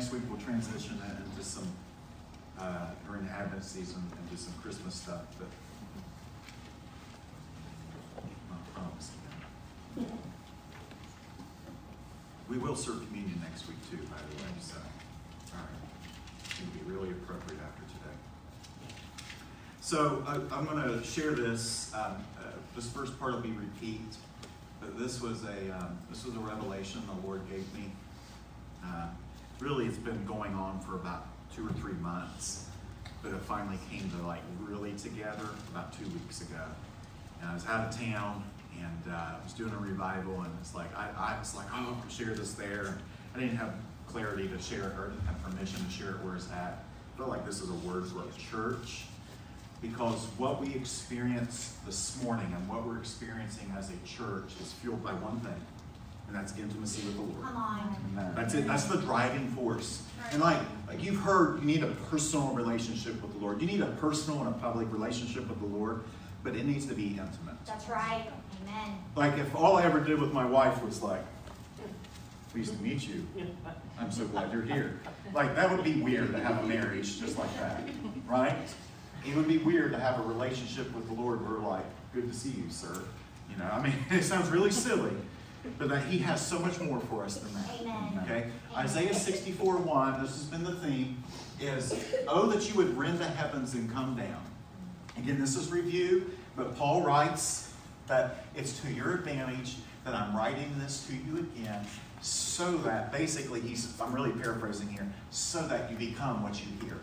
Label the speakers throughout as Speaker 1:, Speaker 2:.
Speaker 1: next week we'll transition into some, uh, during the Advent season, into some Christmas stuff, but not promising that. We will serve communion next week too, by the way, so, all right. It'll be really appropriate after today. So I, I'm going to share this. Um, uh, this first part will be repeat. But this was a um, this was a revelation the Lord gave me. Uh, really, it's been going on for about two or three months, but it finally came to like really together about two weeks ago. And I was out of town and uh, I was doing a revival, and it's like I, I was like, oh, I'll share this there. I didn't have clarity to share it or didn't have permission to share it where it's at. I felt like this is a Wordsworth church because what we experience this morning and what we're experiencing as a church is fueled by one thing, and that's intimacy with the Lord.
Speaker 2: Come on.
Speaker 1: That's it. That's the driving force. And like, like you've heard, you need a personal relationship with the Lord. You need a personal and a public relationship with the Lord, but it needs to be intimate.
Speaker 2: That's right. Amen.
Speaker 1: Like if all I ever did with my wife was like, pleased to meet you. I'm so glad you're here. Like that would be weird to have a marriage just like that, right? It would be weird to have a relationship with the Lord where like, good to see you, sir. You know, I mean, it sounds really silly, but that He has so much more for us than that.
Speaker 2: Amen.
Speaker 1: Okay? Isaiah 64 1, this has been the theme, is, Oh, that you would rend the heavens and come down. Again, this is review, but Paul writes that it's to your advantage that I'm writing this to you again so that basically he's I'm really paraphrasing here, so that you become what you hear.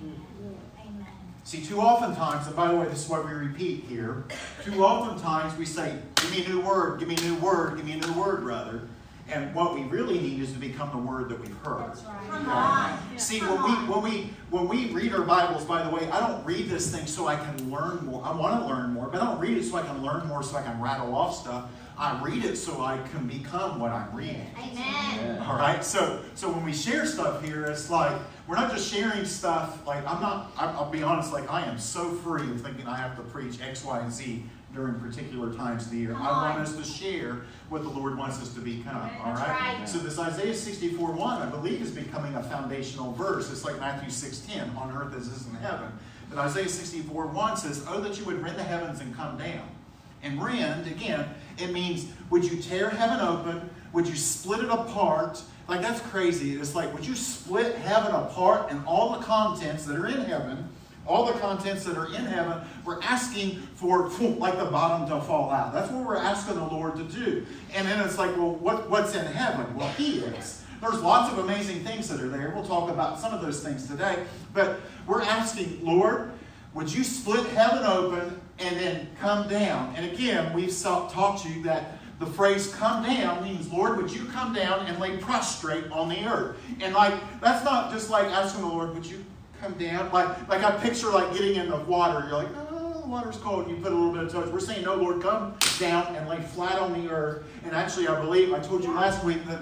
Speaker 2: Amen.
Speaker 1: See, too oftentimes, and by the way, this is what we repeat here, too oftentimes we say, give me a new word, give me a new word, give me a new word, rather. And what we really need is to become the word that we've heard.
Speaker 2: That's right. Come on.
Speaker 1: See,
Speaker 2: Come
Speaker 1: when we when we when we read our Bibles, by the way, I don't read this thing so I can learn more. I want to learn more, but I don't read it so I can learn more, so I can rattle off stuff. I read it so I can become what I'm reading.
Speaker 2: Amen.
Speaker 1: All right. So so when we share stuff here, it's like we're not just sharing stuff. Like I'm not. I- I'll be honest. Like I am so free of thinking I have to preach X, Y, and Z during particular times of the year. I want us to share what the Lord wants us to become. All
Speaker 2: That's
Speaker 1: right.
Speaker 2: right.
Speaker 1: So this Isaiah 64 1, I believe, is becoming a foundational verse. It's like Matthew 6 10, on earth as is in heaven. But Isaiah 64 1 says, Oh, that you would rend the heavens and come down. And rend, again, it means would you tear heaven open? Would you split it apart? Like that's crazy. It's like, would you split heaven apart and all the contents that are in heaven? All the contents that are in heaven, we're asking for like the bottom to fall out. That's what we're asking the Lord to do. And then it's like, well, what, what's in heaven? Well, He is. There's lots of amazing things that are there. We'll talk about some of those things today. But we're asking, Lord, would you split heaven open and then come down? And again, we've taught you that the phrase come down means, Lord, would you come down and lay prostrate on the earth? And like, that's not just like asking the Lord, would you come down? Like, like I picture like getting in the water. You're like, oh, the water's cold. You put a little bit of touch. We're saying, no, Lord, come down and lay flat on the earth. And actually, I believe, I told you last week that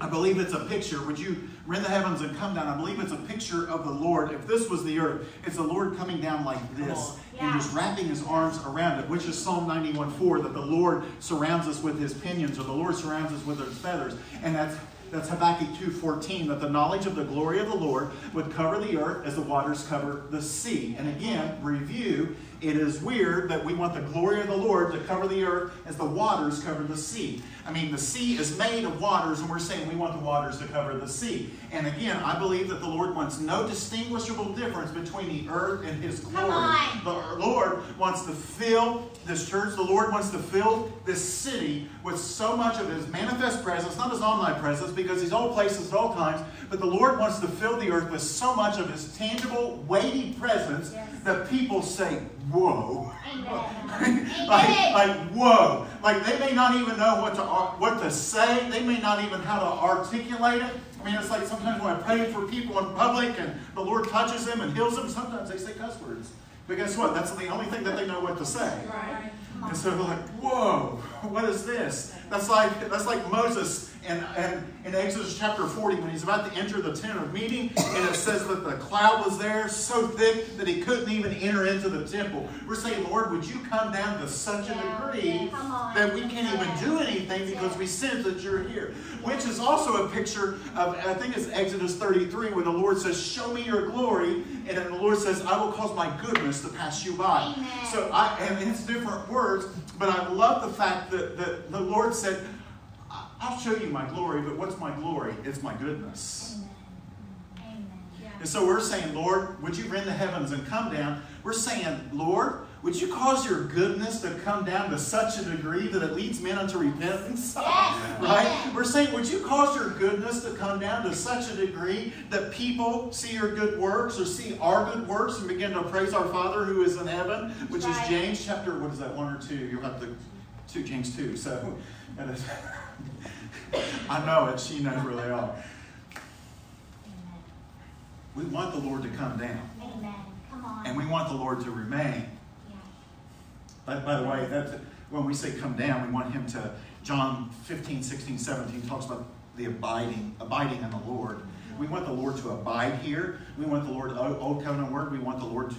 Speaker 1: I believe it's a picture. Would you rend the heavens and come down? I believe it's a picture of the Lord. If this was the earth, it's the Lord coming down like this and just wrapping his arms around it, which is Psalm 91 4, that the Lord surrounds us with his pinions, or the Lord surrounds us with his feathers. And that's that's Habakkuk 2:14 that the knowledge of the glory of the Lord would cover the earth as the waters cover the sea. And again, review, it is weird that we want the glory of the Lord to cover the earth as the waters cover the sea. I mean, the sea is made of waters, and we're saying we want the waters to cover the sea. And again, I believe that the Lord wants no distinguishable difference between the earth and his glory. The Lord wants to fill this church. The Lord wants to fill this city with so much of His manifest presence, not His omnipresence, because He's all places at all times, but the Lord wants to fill the earth with so much of His tangible, weighty presence
Speaker 2: Yes.
Speaker 1: that people say, Whoa. Like, like, whoa. Like, they may not even know what to, what to say. They may not even how to articulate it. I mean, it's like sometimes when I pray for people in public and the Lord touches them and heals them, sometimes they say cuss words. But guess what? That's the only thing that they know what to say.
Speaker 3: Right.
Speaker 1: And so they're like, whoa, what is this? That's like that's like Moses and, and in Exodus chapter 40, when he's about to enter the tent of meeting, and it says that the cloud was there so thick that he couldn't even enter into the temple. We're saying, Lord, would you come down to such a degree
Speaker 2: on.
Speaker 1: that we can't even do anything because we sense that you're here? Which is also a picture of, I think it's Exodus 33, when the Lord says, Show me your glory. And then the Lord says, I will cause my goodness to pass you by.
Speaker 2: Amen.
Speaker 1: So I, and it's different words, but I love the fact that, that the Lord said, "I- I'll show you my glory, but what's my glory? It's my goodness.
Speaker 2: Amen.
Speaker 1: And so we're saying, Lord, would you rend the heavens and come down? We're saying, Lord, would you cause your goodness to come down to such a degree that it leads men unto repentance?
Speaker 2: Yes.
Speaker 1: Right? We're saying, would you cause your goodness to come down to such a degree that people see your good works or see our good works and begin to praise our Father who is in heaven, which is James chapter, what is that, one or two? You'll have to, two, James 2. So, I know it. She knows where they are. We want the Lord to come down,
Speaker 2: Amen. Come on.
Speaker 1: and we want the Lord to remain.
Speaker 2: Yeah.
Speaker 1: By, by the way, that's, when we say come down, we want him to, John 15, 16, 17 talks about the abiding, abiding in the Lord. We want the Lord to abide here. We want the Lord, old, old covenant word, we want the Lord to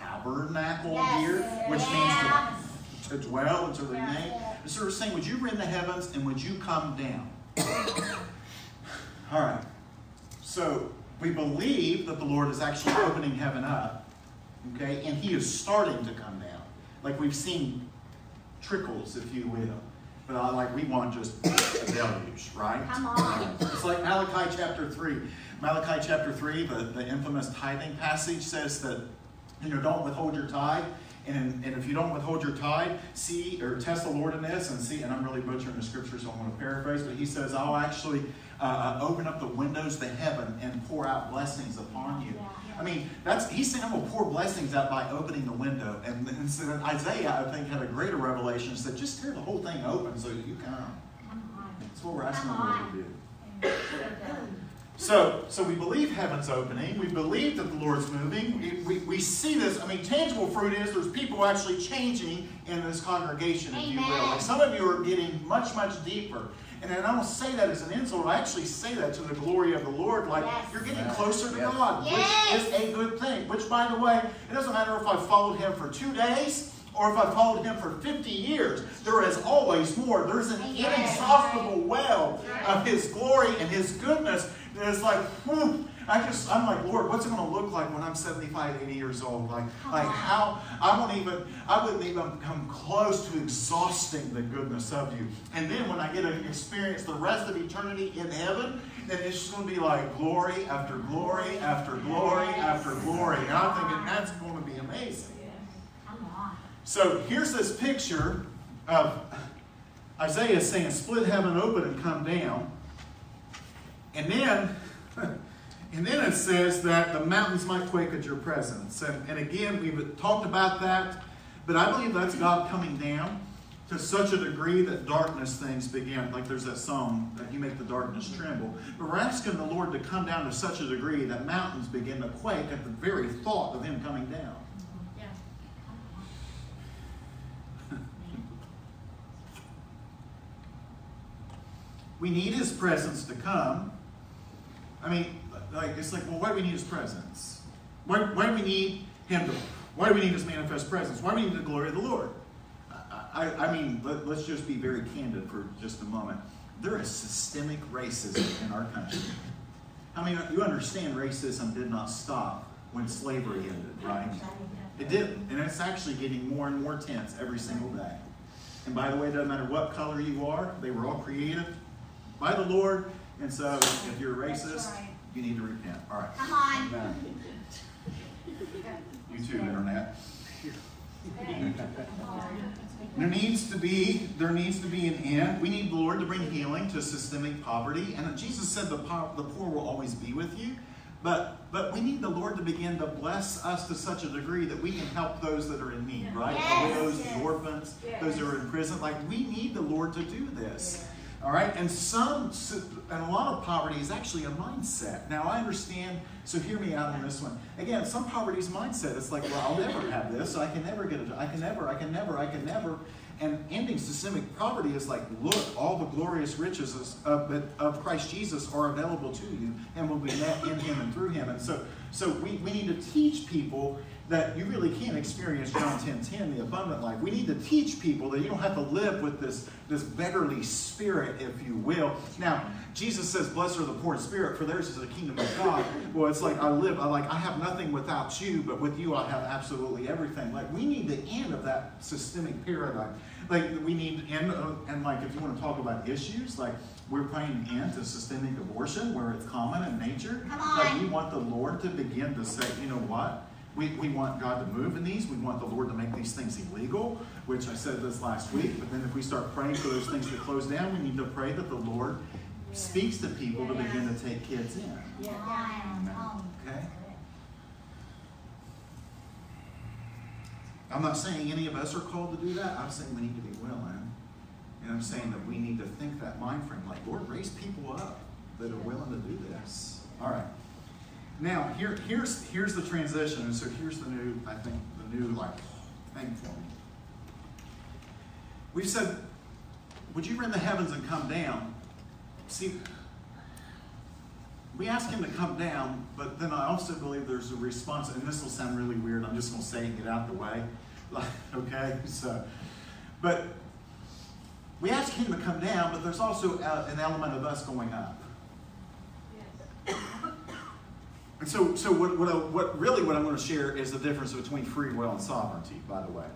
Speaker 1: tabernacle
Speaker 2: Yes.
Speaker 1: here, which
Speaker 2: Yeah.
Speaker 1: means to, to dwell and to remain.
Speaker 2: Yeah.
Speaker 1: So we're saying, would you rend the heavens and would you come down? All right. So we believe that the Lord is actually opening heaven up, okay, and He is starting to come down. Like we've seen trickles, if you will. But I like we want just a deluge, right?
Speaker 2: Come on.
Speaker 1: It's like Malachi chapter 3. Malachi chapter 3, the, the infamous tithing passage says that, you know, don't withhold your tithe. And, and if you don't withhold your tithe, see or test the Lord in this and see, and I'm really butchering the scripture, so I'm going to paraphrase, but he says, I'll actually uh, uh, open up the windows to heaven and pour out blessings upon you.
Speaker 2: Yeah.
Speaker 1: I mean, that's he's saying I'm gonna pour blessings out by opening the window. And, and so Isaiah, I think, had a greater revelation, said, just tear the whole thing open so you. Come. That's what we're asking the Lord to do. So, so we believe heaven's opening. We believe that the Lord's moving. We, we, we see this. I mean, tangible fruit is there's people actually changing in this congregation, if you will.
Speaker 2: Amen.
Speaker 1: Like some of you are getting much, much deeper. And I don't say that as an insult. I actually say that to the glory of the Lord. Like
Speaker 2: Yes.
Speaker 1: you're getting
Speaker 3: Yeah.
Speaker 1: closer to
Speaker 3: Yes.
Speaker 1: God,
Speaker 2: Yes.
Speaker 1: which is a good thing. Which, by the way, it doesn't matter if I followed Him for two days or if I followed Him for 50 years. There is always more. There's an
Speaker 2: Amen.
Speaker 1: inexhaustible well of His glory and His goodness is like, whew, I just, I'm like, Lord, what's it going to look like when I'm 75, 80 years old? Like, like how, I won't even, I wouldn't even come close to exhausting the goodness of you. And then when I get to experience the rest of eternity in heaven, then it's just going to be like glory after glory after glory after glory. And I'm thinking that's going to be amazing.
Speaker 2: Come on.
Speaker 1: So here's this picture of Isaiah saying, split heaven open and come down. And then, and then it says that the mountains might quake at your presence. And, and again, we've talked about that, but I believe that's God coming down to such a degree that darkness things begin. Like there's that song that you make the darkness tremble. But we're asking the Lord to come down to such a degree that mountains begin to quake at the very thought of Him coming down. We need his presence to come. I mean, like it's like, well, why do we need his presence? Why, do we need him to? Why do we need his manifest presence? Why do we need the glory of the Lord? I, I, I mean, let, let's just be very candid for just a moment. There is systemic racism in our country. I mean, you understand racism did not stop when slavery ended, right? It didn't. And it's actually getting more and more tense every single day. And by the way, it doesn't matter what color you are, they were all created by the Lord. And so if you're a racist, you need to repent. All right.
Speaker 2: Come on.
Speaker 1: Amen. You too, Internet. There needs to be there needs to be an end. We need the Lord to bring healing to systemic poverty, and Jesus said the po- the poor will always be with you. But but we need the Lord to begin to bless us to such a degree that we can help those that are in need, right?
Speaker 2: Yes.
Speaker 1: The widows, the orphans,
Speaker 4: Yes.
Speaker 1: those that are in prison. Like we need the Lord to do this. All right, and some and a lot of poverty is actually a mindset. Now I understand. So hear me out on this one. Again, some poverty is mindset. It's like, well, I'll never have this. I can never get it. I can never. I can never. I can never. And ending systemic poverty is like, look, all the glorious riches of, of Christ Jesus are available to you and will be met in Him and through Him. And so, so we, we need to teach people that you really can't experience John 10 10, the abundant life. We need to teach people that you don't have to live with this, this beggarly spirit, if you will. Now, Jesus says, Blessed are the poor in spirit, for theirs is the kingdom of God. Well, it's like I live, I like I have nothing without you, but with you I have absolutely everything. Like we need the end of that systemic paradigm. Like we need end of, uh, and like if you want to talk about issues, like we're praying end to systemic abortion where it's common in nature.
Speaker 2: Come on.
Speaker 1: Like we want the Lord to begin to say, you know what? We, we want God to move in these. We want the Lord to make these things illegal, which I said this last week. But then if we start praying for those things to close down, we need to pray that the Lord speaks to people to begin to take kids in.
Speaker 2: Come on.
Speaker 1: Oh, okay? I'm not saying any of us are called to do that. I'm saying we need to be willing. And I'm saying that we need to think that mind frame like, Lord, raise people up that are willing to do this. All right. Now, here, here's, here's the transition. And so here's the new, I think, the new, like, thing for me. We've said, would you rend the heavens and come down? See, we ask him to come down, but then I also believe there's a response, and this will sound really weird. I'm just going to say and get out the way. Like, okay, so, but we ask him to come down, but there's also a, an element of us going up. And so, so what, what, I, what really what I'm going to share is the difference between free will and sovereignty, by the way.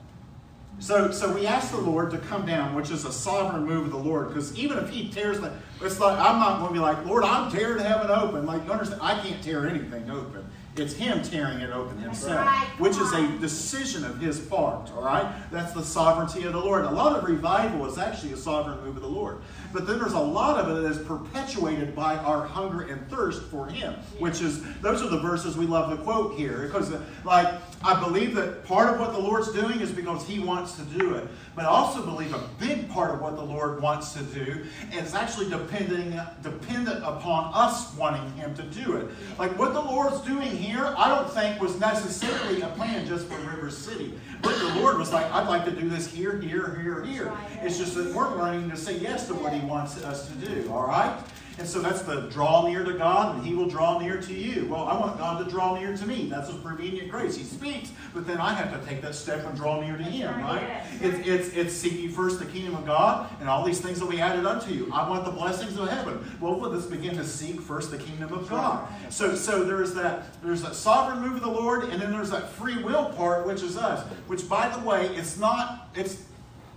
Speaker 1: So, so we ask the Lord to come down, which is a sovereign move of the Lord. Because even if He tears the, it's like I'm not going to be like, Lord, I'm tearing heaven open. Like, you understand? I can't tear anything open. It's him tearing it open himself,
Speaker 2: right.
Speaker 1: which is a decision of his part, all right? That's the sovereignty of the Lord. A lot of revival is actually a sovereign move of the Lord. But then there's a lot of it that is perpetuated by our hunger and thirst for him, which is, those are the verses we love to quote here. Because, like, I believe that part of what the Lord's doing is because he wants to do it. But I also believe a big part of what the Lord wants to do is actually depending, dependent upon us wanting him to do it. Like, what the Lord's doing here, I don't think was necessarily a plan just for River City. But the Lord was like, I'd like to do this here, here, here, here. It's just that we're learning to say yes to what He wants us to do, all right? And so that's the draw near to God, and He will draw near to you. Well, I want God to draw near to me. That's His prevenient grace. He speaks, but then I have to take that step and draw near to Him, right? It's, it's, it's seek ye first the kingdom of God, and all these things will be added unto you. I want the blessings of heaven. Well, let's begin to seek first the kingdom of God. So, so there's that there's that sovereign move of the Lord, and then there's that free will part, which is us. Which, by the way, it's not it's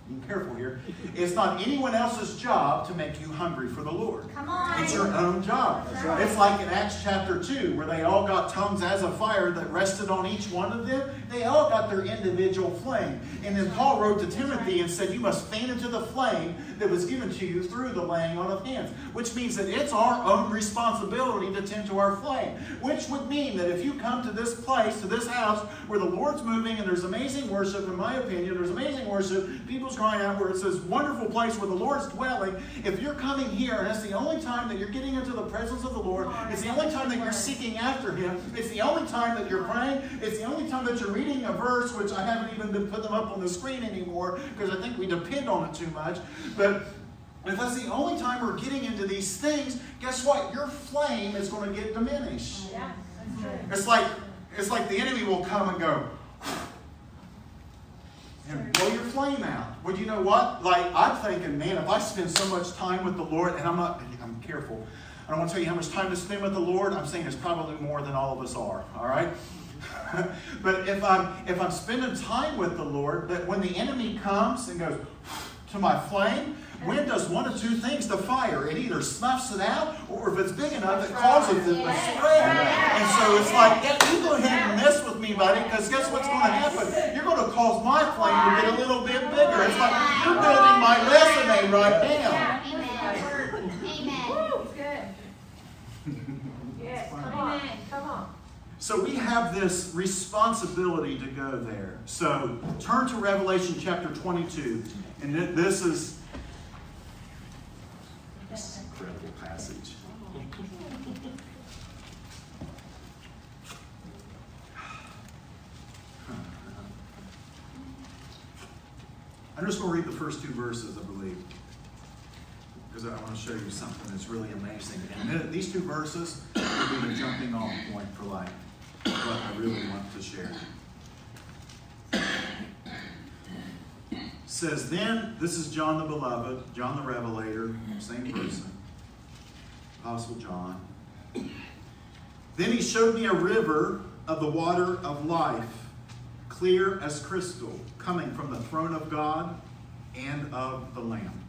Speaker 1: be careful here. It's not anyone else's job to make you hungry for the Lord.
Speaker 2: Come on.
Speaker 1: It's your own job.
Speaker 2: right.
Speaker 1: It's like in Acts chapter 2, where they all got tongues as a fire that rested on each one of them. They all got their individual flame. And then Paul wrote to Timothy and said, You must fan into the flame that was given to you through the laying on of hands. Which means that it's our own responsibility to tend to our flame. Which would mean that if you come to this place, to this house, where the Lord's moving and there's amazing worship, in my opinion, there's amazing worship, people's crying out where it's this wonderful place where the Lord's dwelling. If you're coming here and it's the only time that you're getting into the presence of the Lord, it's the only time that you're seeking after Him, it's the only time that you're praying, it's the only time that you're reading a verse, which I haven't even been putting them up on the screen anymore because I think we depend on it too much. But if that's the only time we're getting into these things, guess what? Your flame is going to get diminished.
Speaker 3: Yeah, that's true.
Speaker 1: It's like it's like the enemy will come and go and blow your flame out. Well, you know what? Like I'm thinking, man, if I spend so much time with the Lord, and I'm not, I'm careful. I don't want to tell you how much time to spend with the Lord. I'm saying it's probably more than all of us are. All right. but if I'm if I'm spending time with the Lord, that when the enemy comes and goes to my flame, wind does one of two things to fire. It either snuffs it out, or if it's big enough, it causes it to spread. And so it's like, yeah, you go ahead and mess with me, buddy, because guess what's going to happen? You're going to cause my flame to get a little bit bigger. It's like you're building my resume right now.
Speaker 2: Amen. Amen.
Speaker 3: Woo, good. Yes, come on, come on.
Speaker 1: So we have this responsibility to go there. So turn to Revelation chapter 22. And this is this is an incredible passage. I just going to read the first two verses, I believe, because I want to show you something that's really amazing. And these two verses will be the jumping off point for life, what I really want to share. says, Then, this is John the Beloved, John the Revelator, same person, Apostle John. Then he showed me a river of the water of life, clear as crystal, coming from the throne of God and of the Lamb.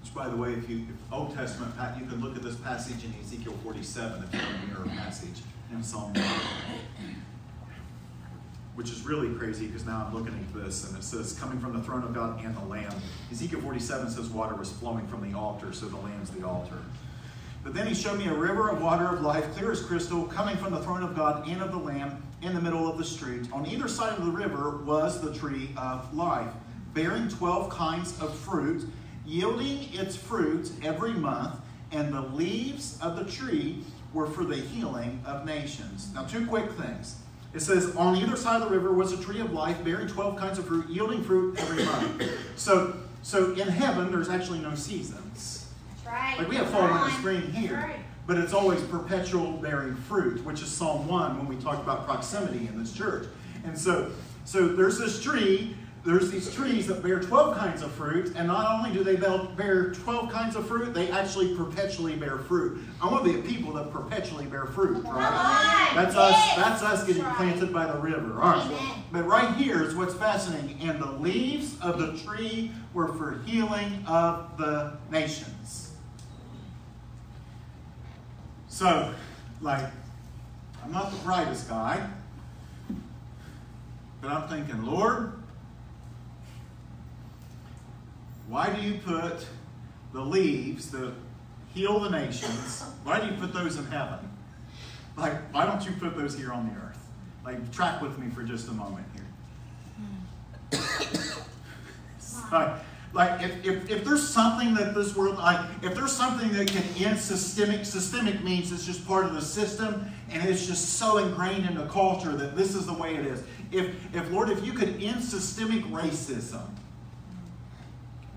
Speaker 1: Which, by the way, if you if Old Testament, you can look at this passage in Ezekiel 47 if you want a mirror passage in Psalm 1. Which is really crazy because now I'm looking at this and it says, coming from the throne of God and the Lamb. Ezekiel 47 says water was flowing from the altar, so the Lamb's the altar. But then he showed me a river of water of life, clear as crystal, coming from the throne of God and of the Lamb in the middle of the street. On either side of the river was the tree of life, bearing 12 kinds of fruit, yielding its fruit every month, and the leaves of the tree were for the healing of nations. Now, two quick things. It says, on either side of the river was a tree of life, bearing 12 kinds of fruit, yielding fruit every month. So, so in heaven, there's actually no seasons.
Speaker 2: That's right.
Speaker 1: Like we have fall, winter,
Speaker 2: on.
Speaker 1: spring here,
Speaker 3: Right.
Speaker 1: but it's always perpetual bearing fruit, which is Psalm 1 when we talk about proximity in this church. And so, so there's this tree, there's these trees that bear 12 kinds of fruit, and not only do they bear bear 12 kinds of fruit, they actually perpetually bear fruit. I want to be a people that perpetually bear fruit, right? That's us. That's us getting planted by the river. Right.
Speaker 2: Amen.
Speaker 1: But right here is what's fascinating. And the leaves of the tree were for healing of the nations. So, like, I'm not the brightest guy, but I'm thinking, Lord, why do you put the leaves that heal the nations, why do you put those in heaven? Like, why don't you put those here on the earth? Like, track with me for just a moment here. Hmm. like, like if, if, if there's something that this world, like, if there's something that can end systemic, systemic means it's just part of the system and it's just so ingrained in the culture that this is the way it is. If, if Lord, if you could end systemic racism,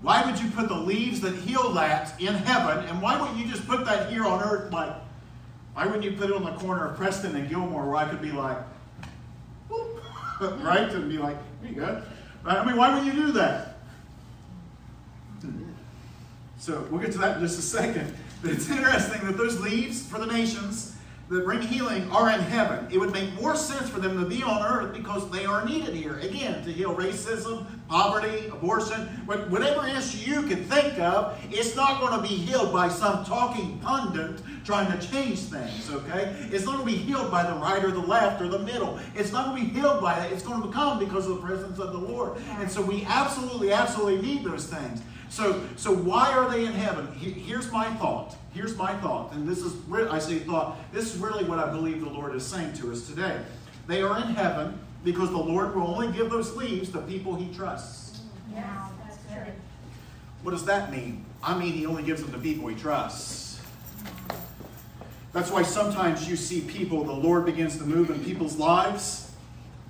Speaker 1: why would you put the leaves that heal that in heaven? And why wouldn't you just put that here on earth? Like, why wouldn't you put it on the corner of Preston and Gilmore where I could be like, whoop, right? And be like, here you go. Right? I mean, why would you do that? So we'll get to that in just a second. But it's interesting that those leaves for the nations that bring healing are in heaven. It would make more sense for them to be on earth because they are needed here. Again, to heal racism, poverty, abortion, whatever issue you can think of, it's not going to be healed by some talking pundit trying to change things, okay? It's not going to be healed by the right or the left or the middle. It's not going to be healed by that. It's going to come because of the presence of the Lord. And so we absolutely, absolutely need those things. So, so why are they in heaven? He- Here's my thought. Here's my thought, and this is I say thought. This is really what I believe the Lord is saying to us today. They are in heaven because the Lord will only give those leaves to people He trusts. Mm-hmm.
Speaker 3: Yes, that's true.
Speaker 1: What does that mean? I mean, He only gives them to people He trusts. That's why sometimes you see people, the Lord begins to move in people's lives,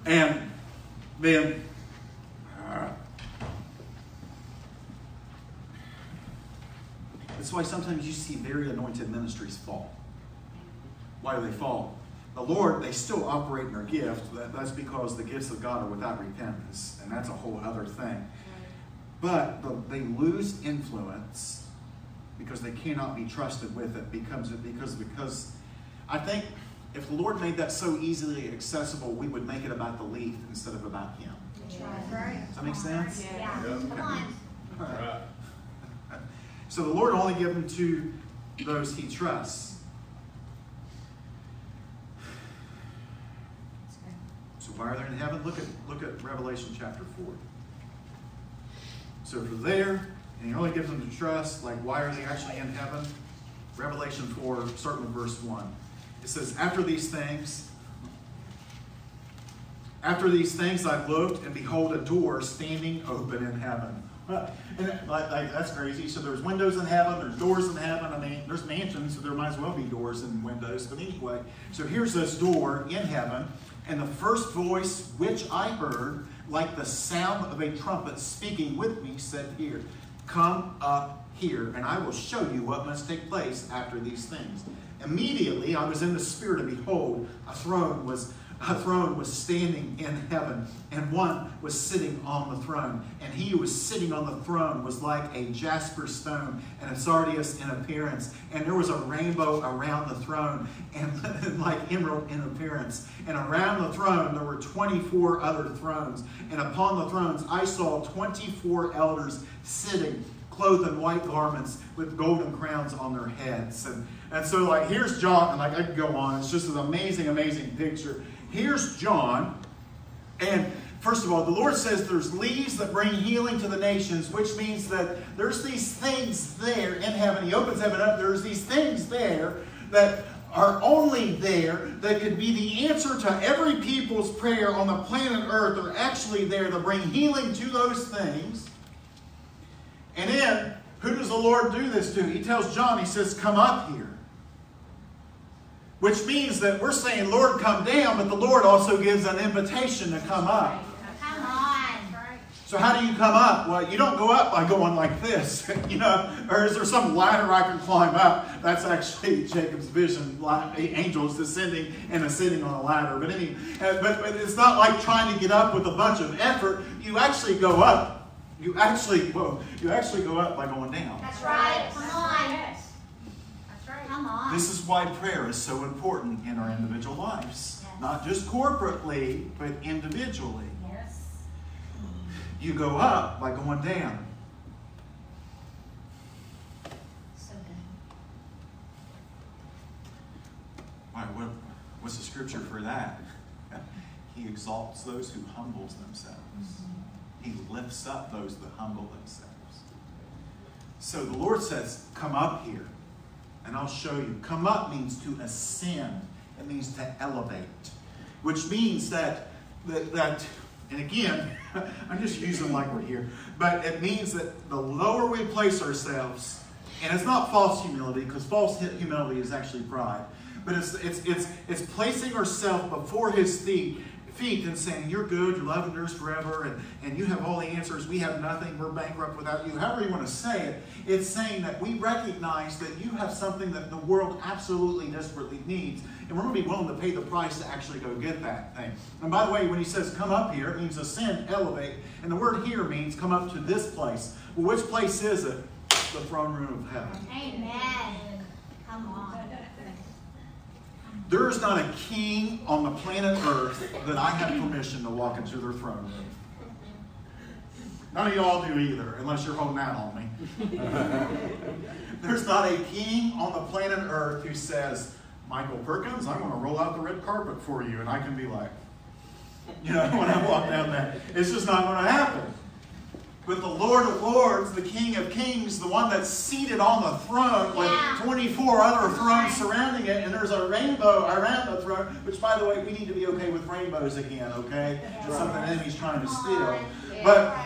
Speaker 1: and then. That's why sometimes you see very anointed ministries fall. Why do they fall? The Lord, they still operate in their gift. That- That's because the gifts of God are without repentance, and that's a whole other thing. But the, they lose influence because they cannot be trusted with it because because because I think if the Lord made that so easily accessible, we would make it about the leaf instead of about Him.
Speaker 2: That's right.
Speaker 1: Does that make sense?
Speaker 2: Yeah. Come on.
Speaker 4: Right.
Speaker 1: So the Lord only gives them to those He trusts. So why are they in heaven? Look at look at Revelation chapter four. So if they're there and He only gives them to trust, like why are they actually in heaven? Revelation four, starting with verse one. It says, "After these things." After these things I looked, and behold, a door standing open in heaven. and like, like, that's crazy. So there's windows in heaven, there's doors in heaven. I mean, there's mansions, so there might as well be doors and windows. But anyway, so here's this door in heaven, and the first voice which I heard, like the sound of a trumpet speaking with me, said, Here, come up here, and I will show you what must take place after these things. Immediately I was in the spirit, and behold, a throne was a throne was standing in heaven, and one was sitting on the throne. And he who was sitting on the throne was like a jasper stone and a sardius in appearance. And there was a rainbow around the throne, and like emerald in appearance. And around the throne there were 24 other thrones. And upon the thrones I saw 24 elders sitting clothed in white garments with golden crowns on their heads. And, and so, like, here's John, and like I could go on. It's just an amazing, amazing picture. Here's John, and first of all, the Lord says there's leaves that bring healing to the nations, which means that there's these things there in heaven. He opens heaven up. There's these things there that are only there that could be the answer to every people's prayer on the planet Earth are actually there to bring healing to those things. And then, who does the Lord do this to? He tells John, he says, Come up here. Which means that we're saying, Lord, come down, but the Lord also gives an invitation to come up.
Speaker 2: Come on.
Speaker 1: So how do you come up? Well, you don't go up by going like this, you know, or is there some ladder I can climb up? That's actually Jacob's vision, angels descending and ascending on a ladder. But any, uh, but, but it's not like trying to get up with a bunch of effort. You actually go up. You actually, well, you actually go up by going down.
Speaker 2: That's right. Come on.
Speaker 3: Right.
Speaker 2: Come on.
Speaker 1: This is why prayer is so important in our individual lives.
Speaker 2: Yes.
Speaker 1: Not just corporately, but individually.
Speaker 2: Yes.
Speaker 1: You go up by going down.
Speaker 2: So good.
Speaker 1: Why, what, what's the scripture for that? He exalts those who humbles themselves. Mm-hmm. He lifts up those that humble themselves. So the Lord says, Come up here, and I'll show you. Come up means to ascend, it means to elevate, which means that, that, that and again, I'm just using like we're here, but it means that the lower we place ourselves, and it's not false humility, because false humility is actually pride, but it's, it's, it's, it's placing ourselves before His feet feet and saying, You're good, you're loving yours forever, and, and you have all the answers. We have nothing, we're bankrupt without you. However, you want to say it, it's saying that we recognize that you have something that the world absolutely desperately needs, and we're going to be willing to pay the price to actually go get that thing. And by the way, when he says come up here, it means ascend, elevate, and the word here means come up to this place. Well, which place is it? The throne room of heaven.
Speaker 2: Amen. Come on.
Speaker 1: There is not a king on the planet Earth that I have permission to walk into their throne room. None of y'all do either, unless you're holding out on me. There's not a king on the planet Earth who says, Michael Perkins, I'm going to roll out the red carpet for you. And I can be like, you know, when I walk down that, It's just not going to happen. But the Lord of Lords, the King of Kings, the one that's seated on the throne with
Speaker 2: Yeah.
Speaker 1: 24 other thrones surrounding it, and there's a rainbow around the throne, which, by the way, we need to be okay with rainbows again, okay? It's something the enemy's trying to steal. But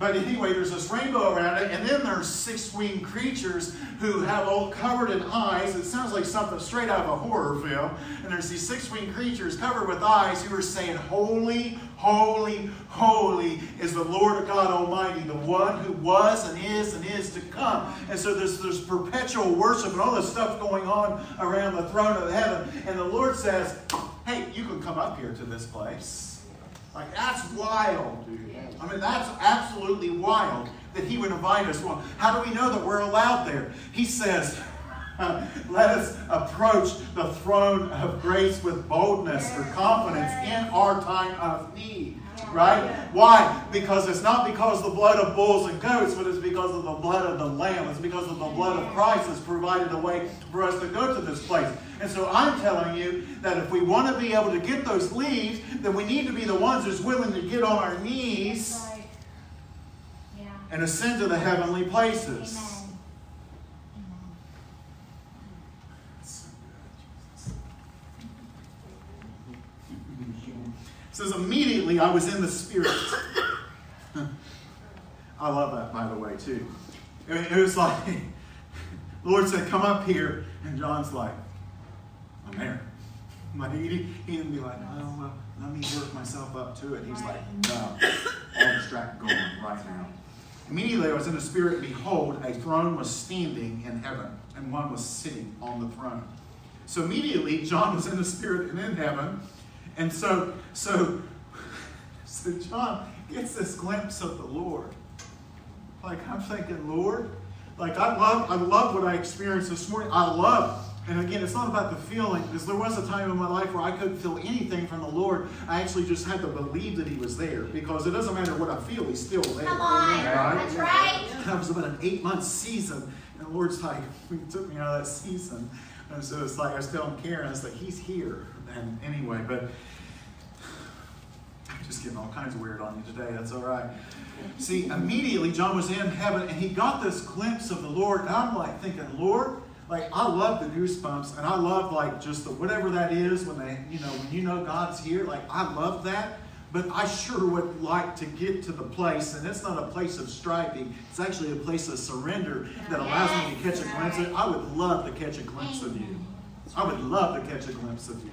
Speaker 1: but anyway, there's this rainbow around it, and then there's six winged creatures who have all covered in eyes. It sounds like something straight out of a horror film. And there's these six winged creatures covered with eyes who are saying, Holy, holy, holy is the Lord God Almighty, the one who was and is and is to come. And so there's, there's perpetual worship and all this stuff going on around the throne of heaven. And the Lord says, Hey, you can come up here to this place. Like, that's wild, dude. I mean, that's absolutely wild that he would invite us. Well, how do we know that we're allowed there? He says, let us approach the throne of grace with boldness or confidence in our time of need. Right? Why? Because it's not because of the blood of bulls and goats, but it's because of the blood of the Lamb. It's because of the blood of Christ that's provided a way for us to go to this place. And so I'm telling you that if we want to be able to get those leaves, then we need to be the ones who's willing to get on our knees and ascend to the heavenly places.
Speaker 2: Amen.
Speaker 1: It says, immediately I was in the Spirit. I love that, by the way, too. It was like, the Lord said, Come up here. And John's like, I'm there. Like, he, he didn't be like, Oh, well, let me work myself up to it. He's like, No, all distract going right now. Immediately I was in the Spirit, behold, a throne was standing in heaven, and one was sitting on the throne. So immediately John was in the Spirit and in heaven. And so, so, so John gets this glimpse of the Lord. Like I'm thinking, Lord, like I love, I love what I experienced this morning. I love, and again, it's not about the feeling, because there was a time in my life where I couldn't feel anything from the Lord. I actually just had to believe that He was there, because it doesn't matter what I feel, He's still there.
Speaker 2: Come on.
Speaker 1: Right?
Speaker 2: That's right.
Speaker 1: That was about an eight month season, and the Lord's like, He took me out of that season. And so it's like I was telling Karen, I was like, He's here. And anyway, but just getting all kinds of weird on you today. That's all right. See, immediately John was in heaven and he got this glimpse of the Lord. And I'm like thinking, Lord, like I love the goosebumps and I love like just the whatever that is when they, you know, when you know God's here. Like I love that. But I sure would like to get to the place, and it's not a place of striving, it's actually a place of surrender that allows me to catch a glimpse of I would love to catch a glimpse of you. I would love to catch a glimpse of you.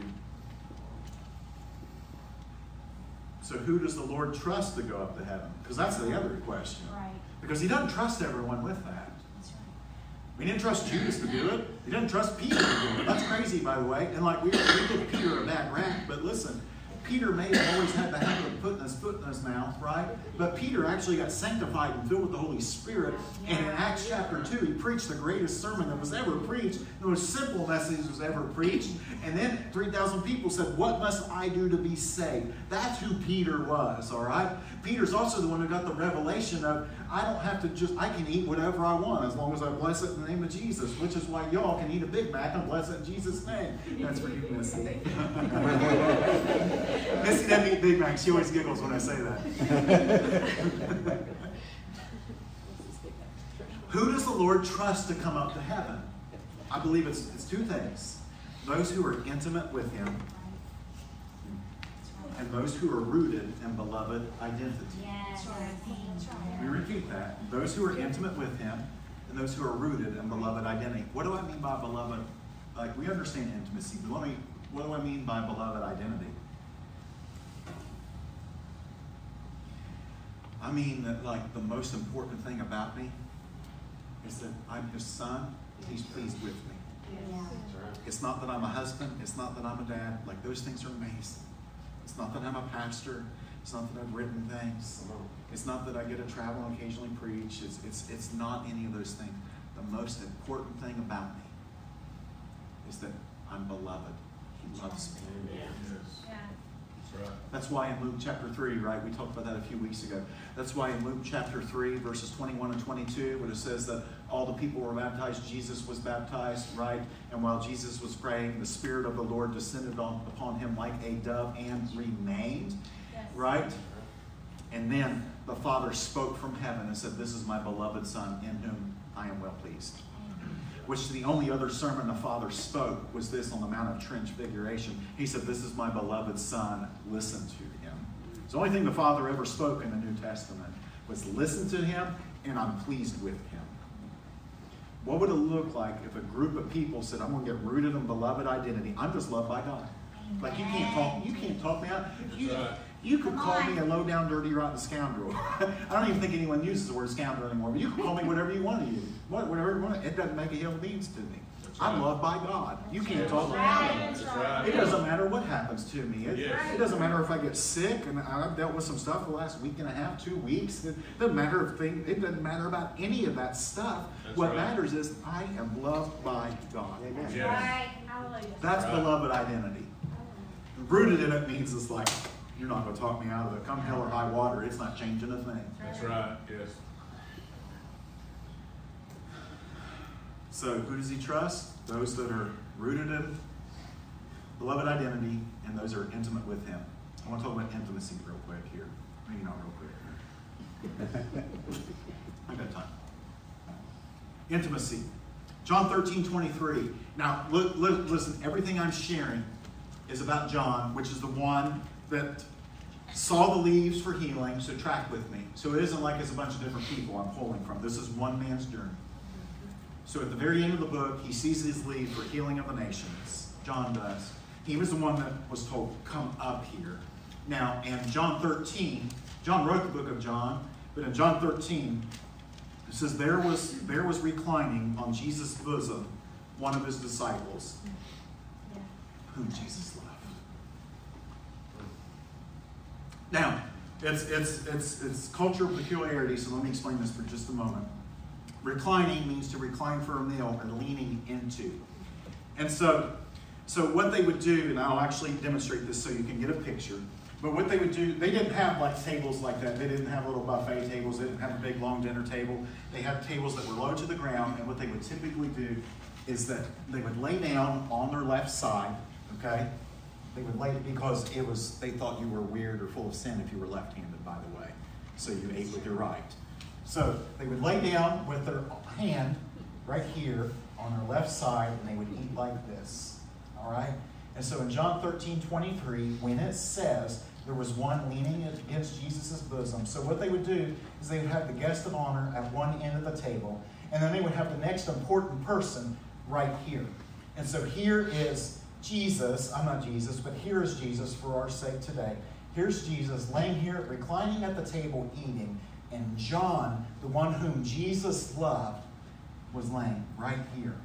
Speaker 1: So, who does the Lord trust to go up to heaven? Because that's the other question.
Speaker 2: Right.
Speaker 1: Because He doesn't trust everyone with that.
Speaker 2: That's right.
Speaker 1: We didn't trust Judas to do it. He didn't trust Peter to do it. That's crazy, by the way. And like we, we give Peter a bad rap, but listen, Peter may have always had the habit of putting his foot in his mouth, right? But Peter actually got sanctified and filled with the Holy Spirit. And in Acts chapter 2, he preached the greatest sermon that was ever preached, the most simple message was ever preached. And then 3,000 people said, What must I do to be saved? That's who Peter was, all right? Peter's also the one who got the revelation of, I don't have to just, I can eat whatever I want as long as I bless it in the name of Jesus, which is why y'all can eat a Big Mac and bless it in Jesus' name. That's for you, Missy. Missy doesn't eat Big Mac. She always giggles when I say that. Who does the Lord trust to come up to heaven? I believe it's, it's two things those who are intimate with Him and those who are rooted in beloved identity.
Speaker 2: Yes.
Speaker 1: Let me repeat that. Those who are intimate with Him and those who are rooted in beloved identity. What do I mean by beloved? Like, we understand intimacy, but let me, what do I mean by beloved identity? I mean that, like, the most important thing about me is that I'm His son. He's pleased with me.
Speaker 2: Yeah.
Speaker 1: It's not that I'm a husband. It's not that I'm a dad. Like, those things are amazing. It's not that I'm a pastor. It's not that I've written things. Uh-huh. It's not that I get to travel and occasionally preach. It's, it's, it's not any of those things. The most important thing about me is that I'm beloved. He loves me.
Speaker 2: Yeah.
Speaker 1: That's why in Luke chapter 3, right, we talked about that a few weeks ago. That's why in Luke chapter 3, verses 21 and 22, when it says that all the people were baptized, Jesus was baptized, right? And while Jesus was praying, the Spirit of the Lord descended on, upon him like a dove and remained, right? And then the Father spoke from heaven and said, This is my beloved Son in whom I am well pleased. Which the only other sermon the Father spoke was this on the Mount of Transfiguration. He said, This is my beloved Son, listen to him. It's the only thing the Father ever spoke in the New Testament was listen to him and I'm pleased with him. What would it look like if a group of people said, I'm going to get rooted in beloved identity? I'm just loved by God. Like you can't talk, you can't talk me out. You, you could
Speaker 2: Come
Speaker 1: call me a low down, dirty, rotten scoundrel. I don't even think anyone uses the word scoundrel anymore, but you can call me whatever you want to use. What- Whatever you want. It doesn't make a hill of beans to me. I'm loved by God. You can't talk me out of it.
Speaker 3: Right.
Speaker 1: It doesn't matter what happens to me. It,
Speaker 4: Yes.
Speaker 1: it doesn't matter if I get sick, and I've dealt with some stuff the last week and a half, two weeks. It doesn't matter if thing. It doesn't matter about any of that stuff.
Speaker 4: That's
Speaker 1: what
Speaker 4: right.
Speaker 1: matters is I am loved by God.
Speaker 4: Yes.
Speaker 2: Right.
Speaker 1: That's
Speaker 4: Right.
Speaker 1: beloved identity. Rooted in it means it's like you're not going to talk me out of it. Come hell or high water, it's not changing a thing.
Speaker 4: That's right, yes.
Speaker 1: So who does he trust? Those that are rooted in beloved identity and those that are intimate with him. I want to talk about intimacy real quick here. Maybe not real quick. I got time. Intimacy. John 13, 23. Now, look, look, listen, everything I'm sharing is about John, which is the one that saw the leaves for healing, so track with me. So it isn't like it's a bunch of different people I'm pulling from. This is one man's journey. So at the very end of the book, he sees these leaves for healing of the nations. John does. He was the one that was told, Come up here. Now, in John 13, John wrote the book of John, but in John 13, it says, There was, there was reclining on Jesus' bosom one of his disciples, whom Jesus loved. Now, it's, it's, it's, it's cultural peculiarity, so let me explain this for just a moment. Reclining means to recline for a meal and leaning into. And so, so what they would do, and I'll actually demonstrate this so you can get a picture. But what they would do, they didn't have like tables like that. They didn't have little buffet tables. They didn't have a big long dinner table. They had tables that were low to the ground. And what they would typically do is that they would lay down on their left side, okay? They would lay because it was they thought you were weird or full of sin if you were left-handed, by the way. So you ate with your right. So they would lay down with their hand right here on their left side, and they would eat like this. All right? And so in John 13, 23, when it says there was one leaning against Jesus' bosom, so what they would do is they would have the guest of honor at one end of the table, and then they would have the next important person right here. And so here is Jesus, I'm not Jesus, but here is Jesus for our sake today. Here's Jesus laying here, reclining at the table, eating. And John, the one whom Jesus loved, was laying right here.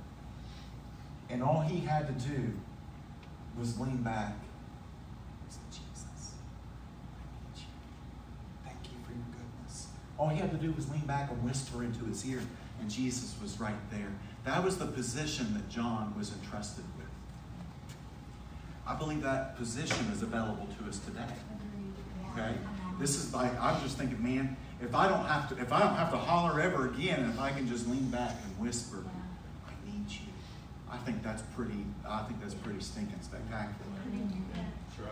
Speaker 1: And all he had to do was lean back and say, Jesus, thank you for your goodness. All he had to do was lean back and whisper into his ear, and Jesus was right there. That was the position that John was entrusted. I believe that position is available to us today. Okay? This is like I'm just thinking, man, if I don't have to if I don't have to holler ever again, if I can just lean back and whisper, I need you. I think that's pretty I think that's pretty stinking spectacular.
Speaker 4: Right.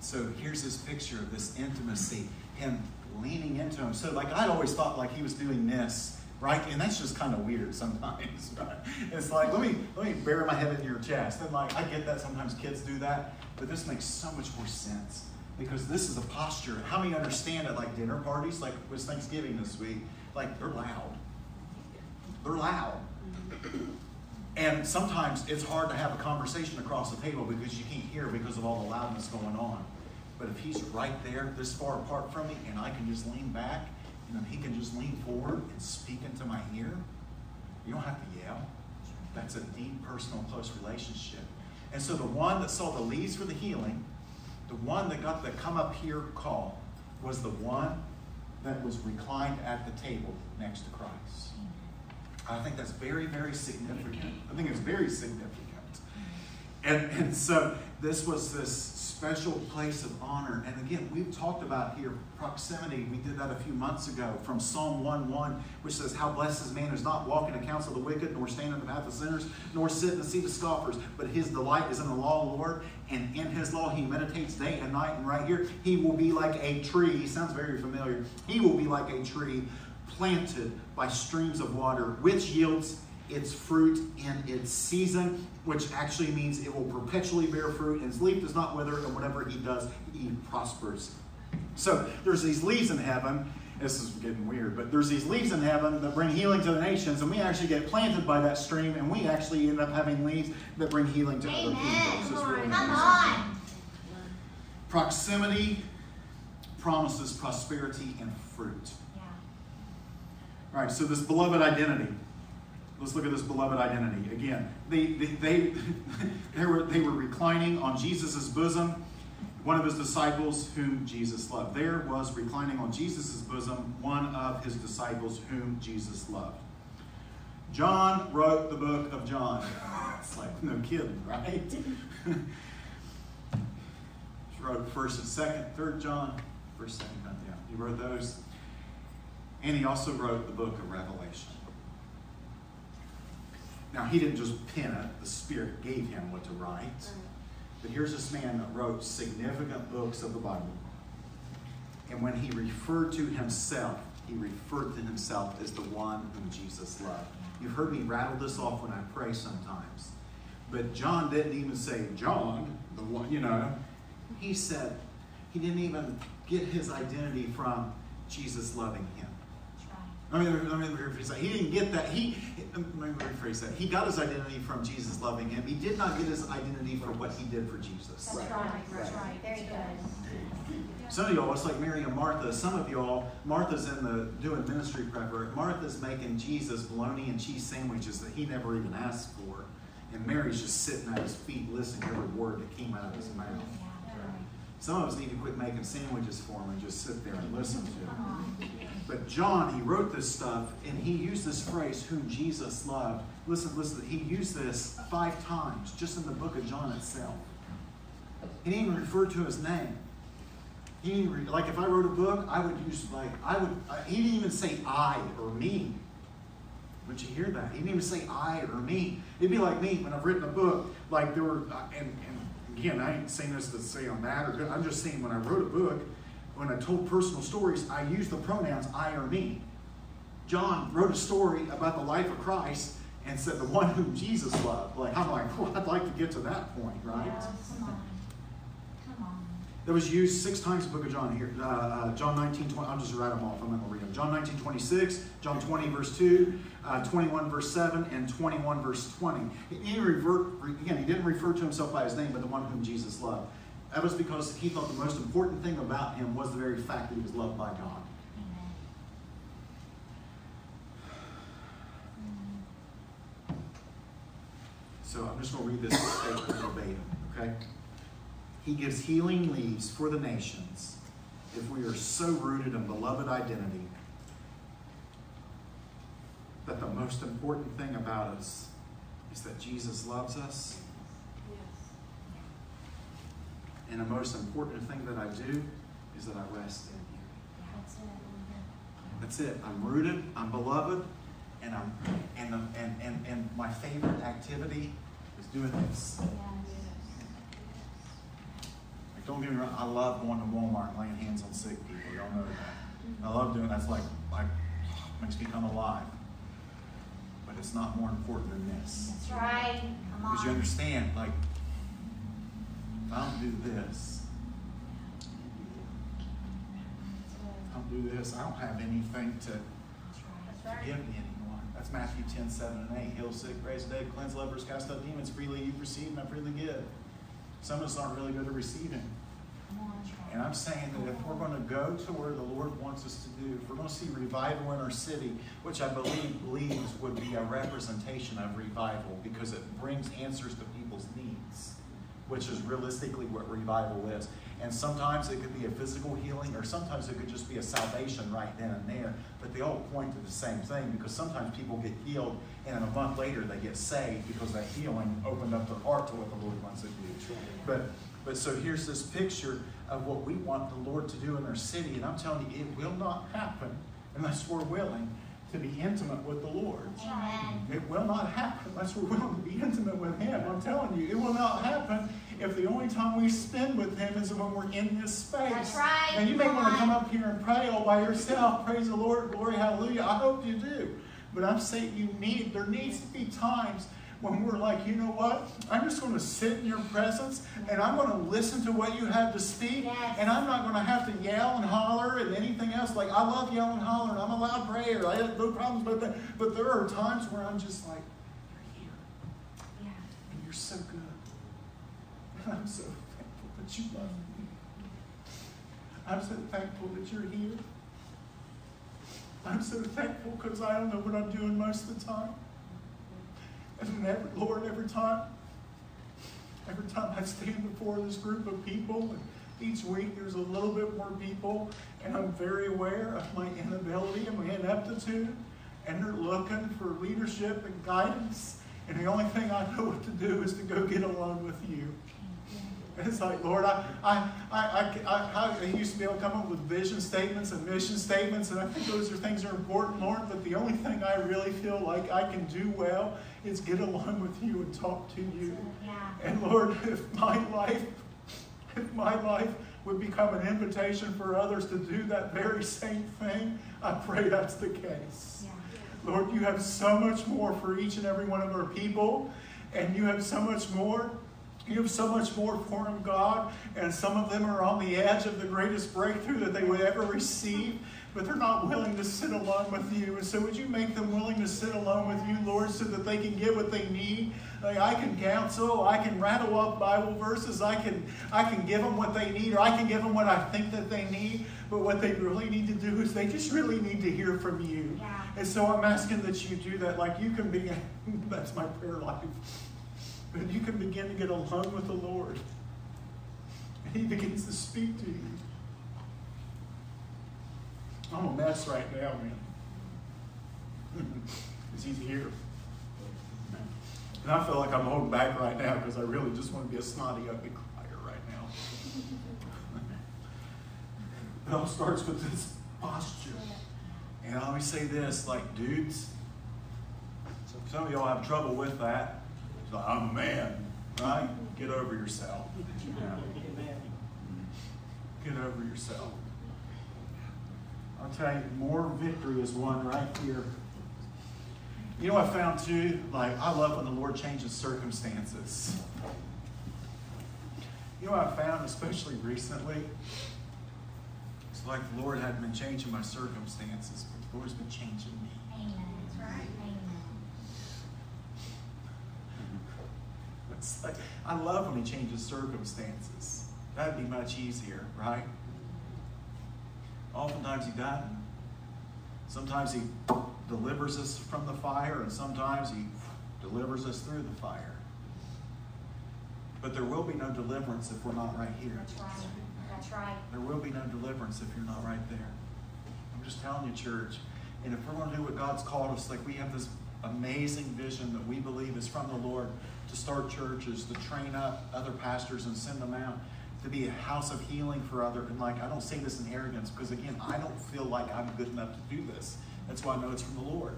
Speaker 1: So here's this picture of this intimacy, him leaning into him. So like I'd always thought like he was doing this, right? And that's just kind of weird sometimes, right? It's like let me let me bury my head in your chest. And like I get that sometimes kids do that, but this makes so much more sense because this is a posture. How many understand at like dinner parties, like it was Thanksgiving this week, like they're loud. They're loud. And sometimes it's hard to have a conversation across the table because you can't hear because of all the loudness going on. But if he's right there, this far apart from me, and I can just lean back, and then he can just lean forward and speak into my ear, you don't have to yell. That's a deep, personal, close relationship. And so the one that saw the leads for the healing, the one that got the come up here call, was the one that was reclined at the table next to Christ. I think that's very, very significant. I think it's very significant. And, and so this was this special place of honor. And again, we've talked about here proximity. We did that a few months ago from Psalm 1 1, which says, How blessed is man who's not walking in the counsel of the wicked, nor stand in the path of sinners, nor sit in the seat of scoffers, but his delight is in the law of the Lord, and in his law he meditates day and night. And right here, he will be like a tree. He sounds very familiar. He will be like a tree planted by streams of water, which yields its fruit in its season, which actually means it will perpetually bear fruit, and its leaf does not wither, and whatever he does, he prospers. So there's these leaves in heaven. This is getting weird, but there's these leaves in heaven that bring healing to the nations, and we actually get planted by that stream, and we actually end up having leaves that bring healing to other people.
Speaker 3: Come
Speaker 1: really.
Speaker 2: Come on.
Speaker 1: Proximity promises prosperity and fruit.
Speaker 2: Yeah.
Speaker 1: All right, so this beloved identity. Let's look at this beloved identity again. They, they, they, they, were, they were reclining on Jesus' bosom, one of his disciples whom Jesus loved. There was reclining on Jesus' bosom, one of his disciples whom Jesus loved. John wrote the book of John. It's like, no kidding, right? he wrote first and second, third John, first, second, yeah. He wrote those. And he also wrote the book of Revelation. Now, he didn't just pen it, the Spirit gave him what to write. But here's this man that wrote significant books of the Bible. And when he referred to himself, he referred to himself as the one whom Jesus loved. You've heard me rattle this off when I pray sometimes. But John didn't even say, John, the one, you know. He said, he didn't even get his identity from Jesus loving him.
Speaker 2: That's right.
Speaker 1: I mean, let me rephrase that. He didn't get that. He, let me rephrase that. He got his identity from Jesus loving him. He did not get his identity from what he did for Jesus.
Speaker 2: That's
Speaker 3: Right.
Speaker 2: right.
Speaker 3: That's
Speaker 2: right. Very good.
Speaker 1: Some of y'all, it's like Mary and Martha. Some of y'all, Martha's in the doing ministry prep. or Martha's making Jesus bologna and cheese sandwiches that he never even asked for, and Mary's just sitting at his feet listening to every word that came out of his mouth.
Speaker 2: Yeah.
Speaker 1: Some of us need to quit making sandwiches for him and just sit there and listen to him. But John, he wrote this stuff and he used this phrase, whom Jesus loved. Listen, listen, he used this five times just in the book of John itself. He didn't even refer to his name. He didn't re- like if I wrote a book, I would use like I would. Uh, he didn't even say I or me. Would you hear that? He didn't even say I or me. It'd be like me when I've written a book. Like there were, uh, and, and again, I ain't saying this to say I'm mad or good. I'm just saying when I wrote a book, when I told personal stories, I used the pronouns I or me. John wrote a story about the life of Christ and said the one whom Jesus loved. Like I'm like, well, I'd like to get to that point, right?
Speaker 2: Yeah, Come on. Come on.
Speaker 1: that was used six times in the book of John here. Uh, uh, John 19, 20, I'll just write them off. I'm not going to read them. John 19, 26, John 20, verse 2, uh, 21, verse 7, and 21, verse 20. He, didn't revert, again, he didn't refer to himself by his name, but the one whom Jesus loved. That was because he thought the most important thing about him was the very fact that he was loved by God. So I'm just going to read this verbatim, okay? He gives healing leaves for the nations if we are so rooted in beloved identity that the most important thing about us is that Jesus loves us. And the most important thing that I do is that I rest in you.
Speaker 2: That's it.
Speaker 1: That's it. I'm rooted, I'm beloved, and I'm and the, and, and and my favorite activity is doing this.
Speaker 2: Yes.
Speaker 1: Like, don't get me wrong, I love going to Walmart and laying hands on sick people. Y'all know that. I love doing that's like like makes me come alive. But it's not more important than this.
Speaker 2: That's right. Come on.
Speaker 1: Because you understand, like, if I don't do this, I don't do this, I don't have anything to give me anymore. That's Matthew 10, 7 and 8. Heal sick, raise the dead, cleanse lepers, cast out demons. Freely you receive, and I freely give. Some of us aren't really good at receiving. And I'm saying that if we're going to go to where the Lord wants us to do, if we're going to see revival in our city, which I believe believes would be a representation of revival because it brings answers to which is realistically what revival is. And sometimes it could be a physical healing, or sometimes it could just be a salvation right then and there. But they all point to the same thing because sometimes people get healed, and then a month later they get saved because that healing opened up their heart to what the Lord wants to do. But but so here's this picture of what we want the Lord to do in our city, and I'm telling you, it will not happen unless we're willing to be intimate with the Lord.
Speaker 2: Amen.
Speaker 1: It will not happen unless we're willing to be intimate with Him. I'm telling you, it will not happen if the only time we spend with Him is when we're in this space.
Speaker 2: That's right.
Speaker 1: Now, you may want to come up here and pray all by yourself. Praise the Lord, glory, hallelujah. I hope you do. But I'm saying you need, there needs to be times when we're like, you know what? I'm just going to sit in your presence and I'm going to listen to what you have to speak.
Speaker 2: Yes.
Speaker 1: And I'm not going to have to yell and holler and anything else. Like, I love yelling and hollering. I'm a loud prayer. I have no problems with that. But there are times where I'm just like, you're here
Speaker 2: Yeah.
Speaker 1: and you're so good. And I'm so thankful that you love me. I'm so thankful that you're here. I'm so thankful because I don't know what I'm doing most of the time. And every, Lord, every time, every time I stand before this group of people, and each week there's a little bit more people, and I'm very aware of my inability and my ineptitude, and they're looking for leadership and guidance. And the only thing I know what to do is to go get along with you. It's like, Lord, I, I, I, I, I, I used to be able to come up with vision statements and mission statements, and I think those are things that are important, Lord. But the only thing I really feel like I can do well is get along with you and talk to you.
Speaker 2: Yeah.
Speaker 1: And Lord, if my life, if my life would become an invitation for others to do that very same thing, I pray that's the case.
Speaker 2: Yeah.
Speaker 1: Lord, you have so much more for each and every one of our people, and you have so much more You have so much more for them, God, and some of them are on the edge of the greatest breakthrough that they would ever receive, but they're not willing to sit alone with you. And so, would you make them willing to sit alone with you, Lord, so that they can get what they need? Like I can counsel, I can rattle off Bible verses, I can, I can give them what they need, or I can give them what I think that they need. But what they really need to do is they just really need to hear from you.
Speaker 2: Yeah.
Speaker 1: And so I'm asking that you do that. Like you can be, that's my prayer life. You can begin to get alone with the Lord. And He begins to speak to you. I'm a mess right now, man. Because He's here. And I feel like I'm holding back right now because I really just want to be a snotty, ugly crier right now. it all starts with this posture. And I always say this, like, dudes, some of y'all have trouble with that. I'm a man, right? Get over yourself. Get over yourself. I'll tell you, more victory is won right here. You know I found too? Like, I love when the Lord changes circumstances. You know I found, especially recently? It's like the Lord hadn't been changing my circumstances, but the Lord's been changing me.
Speaker 2: Amen. That's right. Amen.
Speaker 1: It's like, I love when He changes circumstances. That'd be much easier, right? Oftentimes He doesn't. Sometimes He delivers us from the fire, and sometimes He delivers us through the fire. But there will be no deliverance if we're not right here.
Speaker 2: That's right. That's right.
Speaker 1: There will be no deliverance if you're not right there. I'm just telling you, church. And if we're going to do what God's called us, like we have this amazing vision that we believe is from the Lord to start churches, to train up other pastors and send them out, to be a house of healing for other. And like, I don't say this in arrogance because, again, I don't feel like I'm good enough to do this. That's why I know it's from the Lord.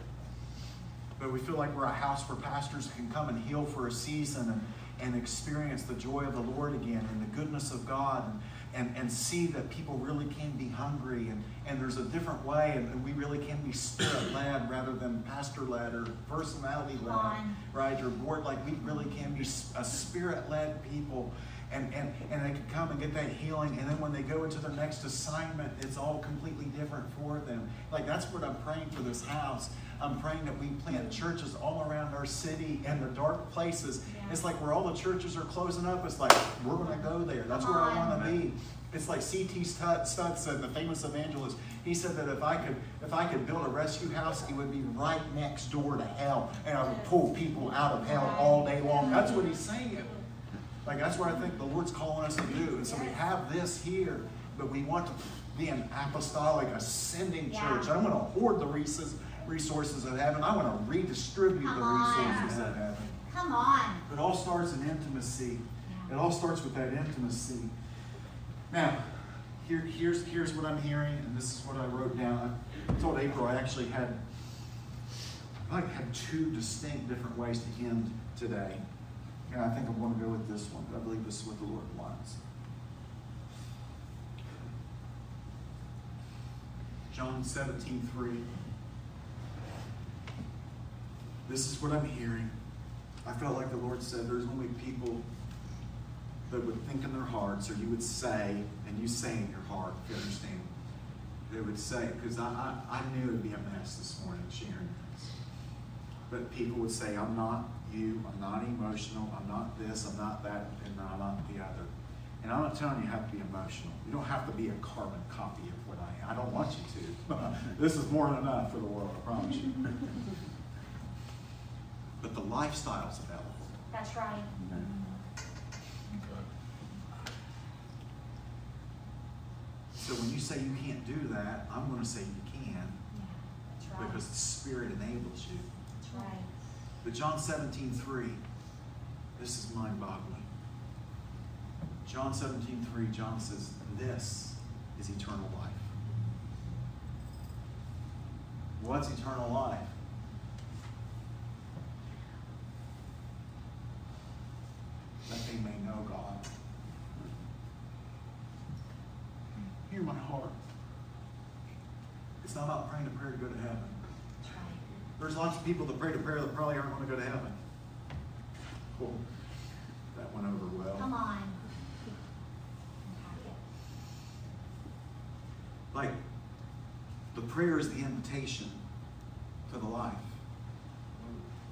Speaker 1: But we feel like we're a house where pastors can come and heal for a season and, and experience the joy of the Lord again and the goodness of God and, and, and see that people really can be hungry and, and there's a different way and, and we really can be spirit led rather than pastor led or personality led, right? Or board like we really can be a spirit led people and, and, and they can come and get that healing and then when they go into their next assignment it's all completely different for them like that's what i'm praying for this house i'm praying that we plant churches all around our city and the dark places
Speaker 2: Yeah.
Speaker 1: it's like where all the churches are closing up it's like we're going to go there that's
Speaker 2: Come
Speaker 1: where i want to be it's like C.T. Studd said, the famous evangelist. He said that if I could, if I could build a rescue house, it would be right next door to hell, and I would pull people out of hell all day long. That's what he's saying. Like that's what I think the Lord's calling us to do. And so we have this here, but we want to be an apostolic, ascending
Speaker 2: Yeah.
Speaker 1: church. I want to hoard the resources resources of heaven. I want to redistribute
Speaker 2: Come
Speaker 1: the
Speaker 2: on.
Speaker 1: resources of heaven.
Speaker 2: Come on.
Speaker 1: It all starts in intimacy. It all starts with that intimacy. Now, here, here's, here's what I'm hearing, and this is what I wrote down. I told April I actually had, I had two distinct different ways to end today. And I think I'm going to go with this one. I believe this is what the Lord wants. John 17, 3. This is what I'm hearing. I felt like the Lord said there's only people that would think in their hearts, or you would say, and you say in your heart, if you understand, they would say, because I, I, I knew it would be a mess this morning sharing this. But people would say, I'm not you, I'm not emotional, I'm not this, I'm not that, and I'm not the other. And I'm not telling you you have to be emotional. You don't have to be a carbon copy of what I am. I don't want you to. this is more than enough for the world, I promise you. but the lifestyle's available.
Speaker 2: That's right. Mm-hmm.
Speaker 1: So when you say you can't do that, I'm going to say you can
Speaker 2: Yeah. That's right.
Speaker 1: because the Spirit enables you.
Speaker 2: That's right.
Speaker 1: But John 17, 3, this is mind boggling. John 17, 3, John says, This is eternal life. What's eternal life? That they may know God. Hear my heart. It's not about praying a prayer to go to heaven.
Speaker 2: That's right.
Speaker 1: There's lots of people that pray a prayer that probably aren't going to go to heaven. Well, that that went over well.
Speaker 2: Come on.
Speaker 1: Like, the prayer is the invitation to the life.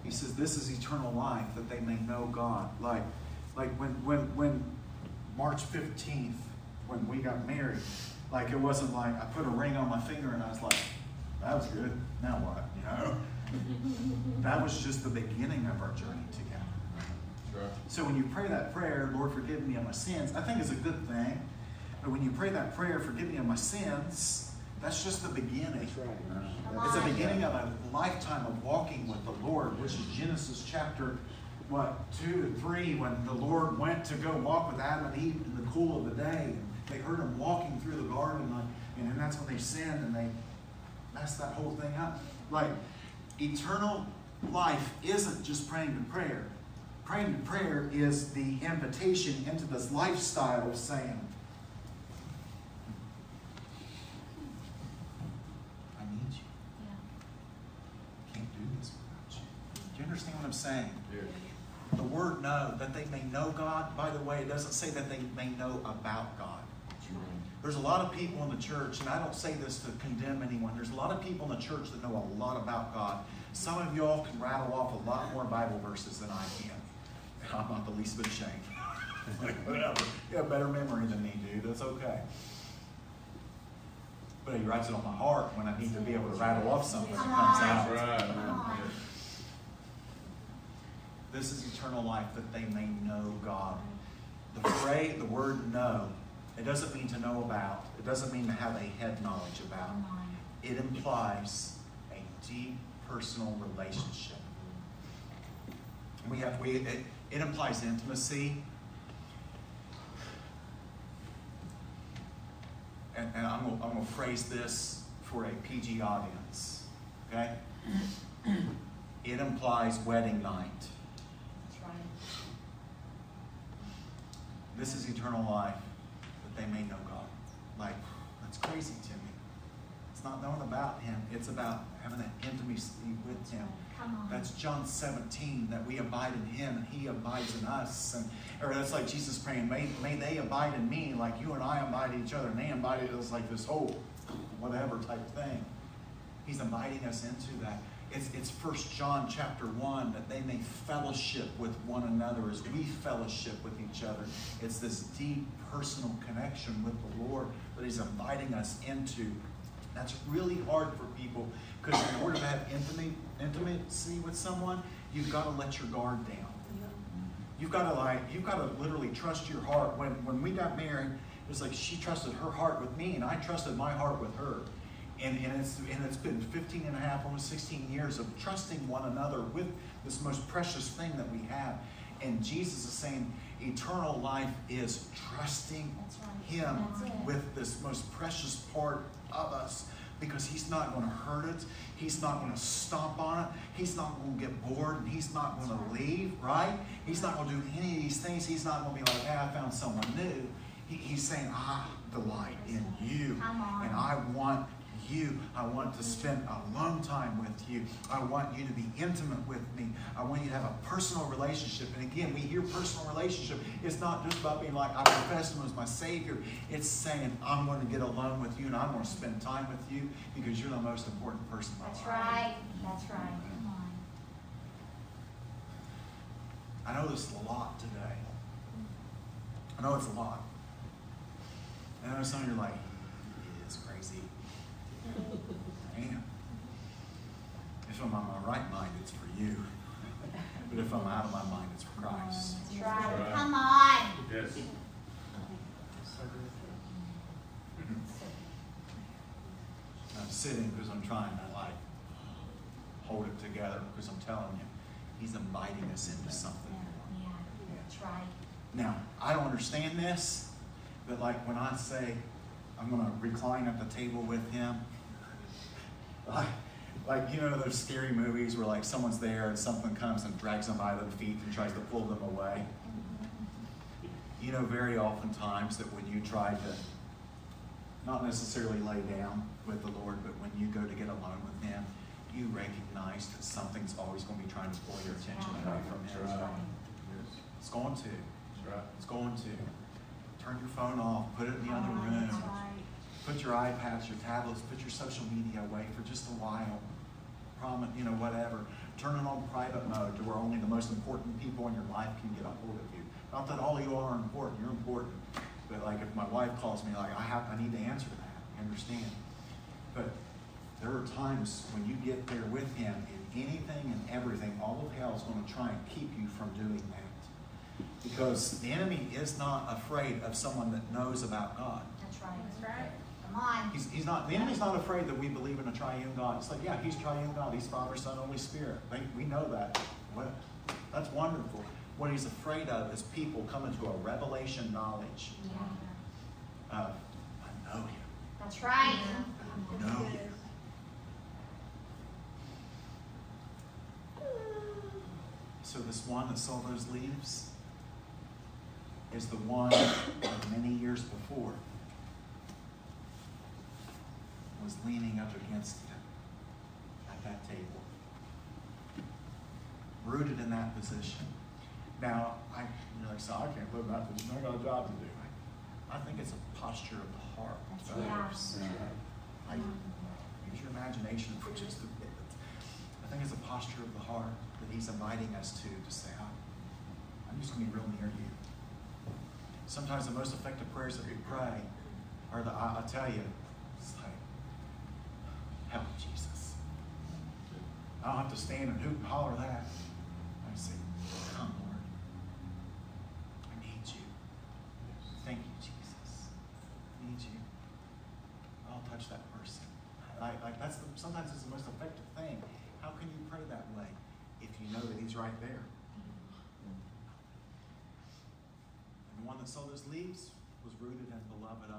Speaker 1: He says, This is eternal life, that they may know God. Like, like when, when, when March 15th, when we got married, like it wasn't like I put a ring on my finger and I was like, that was good. Now what? You know? That was just the beginning of our journey together.
Speaker 4: That's right.
Speaker 1: So when you pray that prayer, Lord, forgive me of my sins, I think it's a good thing. But when you pray that prayer, forgive me of my sins, that's just the beginning.
Speaker 5: That's right.
Speaker 1: It's the beginning of a lifetime of walking with the Lord, which is Genesis chapter, what, two and three, when the Lord went to go walk with Adam and Eve in the cool of the day. And they heard him walking through the garden, like, and then that's when they sinned and they messed that whole thing up. Like, eternal life isn't just praying to prayer. Praying to prayer is the invitation into this lifestyle of saying, I need you.
Speaker 2: Yeah.
Speaker 1: Can't do this without you. Do you understand what I'm saying?
Speaker 4: Yes.
Speaker 1: The word know, that they may know God, by the way, it doesn't say that they may know about God. There's a lot of people in the church, and I don't say this to condemn anyone, there's a lot of people in the church that know a lot about God. Some of y'all can rattle off a lot more Bible verses than I can. I'm not the least bit ashamed. like, whatever. You have a better memory than me, dude. That's okay. But he writes it on my heart when I need to be able to rattle off something that comes out.
Speaker 4: That's right.
Speaker 2: Come on.
Speaker 4: Yes.
Speaker 1: This is eternal life that they may know God. The phrase, the word know, it doesn't mean to know about. It doesn't mean to have a head knowledge about. It implies a deep personal relationship. We have we it, it implies intimacy. And, and I'm gonna, I'm gonna phrase this for a PG audience. Okay? It implies wedding night.
Speaker 2: That's right.
Speaker 1: This is eternal life, they may know God. Like, that's crazy to me. It's not knowing about Him, it's about having that intimacy with Him.
Speaker 2: Come on.
Speaker 1: That's John 17, that we abide in Him and He abides in us. And or that's like Jesus praying, may, may they abide in me like you and I abide in each other. And they abide in us like this whole whatever type thing. He's inviting us into that. It's, it's 1 John chapter 1 that they may fellowship with one another as we fellowship with each other. It's this deep personal connection with the Lord that He's inviting us into. That's really hard for people because in order to have intimate, intimacy with someone, you've got to let your guard down. You've got to like, you've got to literally trust your heart. When when we got married, it was like she trusted her heart with me, and I trusted my heart with her. And, and it's and it's been 15 and a half, almost 16 years of trusting one another with this most precious thing that we have. And Jesus is saying, eternal life is trusting
Speaker 2: right.
Speaker 1: Him with this most precious part of us because he's not going to hurt it. He's not going to stomp on it. He's not going to get bored and he's not going to leave, right? He's not going to do any of these things. He's not going to be like, hey, I found someone new. He, he's saying, I delight in you. And I want you. I want to spend alone time with you. I want you to be intimate with me. I want you to have a personal relationship. And again, we hear personal relationship. It's not just about being like, I profess him as my Savior. It's saying, I'm going to get alone with you and I'm going to spend time with you because you're the most important person in my
Speaker 2: That's
Speaker 1: life.
Speaker 2: right. That's right. Come on.
Speaker 1: I know this is a lot today. I know it's a lot. And I know some of you are like, it is crazy. Man. If I'm on my right mind, it's for you. But if I'm out of my mind, it's for Christ.
Speaker 2: That's right.
Speaker 4: right.
Speaker 2: Come on.
Speaker 4: Yes.
Speaker 1: I'm sitting because I'm trying to like hold it together because I'm telling you, He's inviting us into something.
Speaker 2: Yeah, yeah. That's right.
Speaker 1: Now, I don't understand this, but like when I say I'm going to recline at the table with him, like, like you know those scary movies where like someone's there and something comes and drags them by their feet and tries to pull them away. You know, very oftentimes that when you try to not necessarily lay down with the Lord, but when you go to get alone with Him, you recognize that something's always going to be trying to pull your attention away from Him.
Speaker 2: That's right.
Speaker 1: It's going to. It's going to. Turn your phone off, put it in the ah, other
Speaker 2: Oh,
Speaker 1: room.
Speaker 2: That's right.
Speaker 1: Put your iPads, your tablets, put your social media away for just a while. Promise, you know, whatever. Turn it on private mode to where only the most important people in your life can get a hold of you. Not that all of you are important, you're important. But like if my wife calls me, like I have, I need to answer that. I understand. But there are times when you get there with him and anything and everything, all of hell is going to try and keep you from doing that. Because the enemy is not afraid of someone that knows about God.
Speaker 2: That's right.
Speaker 3: That's right.
Speaker 2: On.
Speaker 1: He's, he's not, the enemy's not afraid that we believe in a triune God. It's like, yeah, he's triune God. He's Father, Son, Holy Spirit. They, we know that. What, that's wonderful. What he's afraid of is people coming to a revelation knowledge
Speaker 2: Yeah.
Speaker 1: of, I know him.
Speaker 2: That's right.
Speaker 1: I know him. So this one that saw those leaves is the one many years before was leaning up against him at that table, rooted in that position. Now, I, you're like, so I can't live that position. I got a job to do. I think it's a posture of the heart. Brothers.
Speaker 2: yeah.
Speaker 1: I, use your imagination for just a bit. I think it's a posture of the heart that he's inviting us to, to say, I'm, I'm just going to be real near you. Sometimes the most effective prayers that we pray are the, I, I tell you, help Jesus. I don't have to stand and hoot and holler that. I say, come, Lord. I need you. Thank you, Jesus. I need you. I'll touch that person. I, like that's the, sometimes it's the most effective thing. How can you pray that way if you know that He's right there? And the one that sold those leaves was rooted and beloved.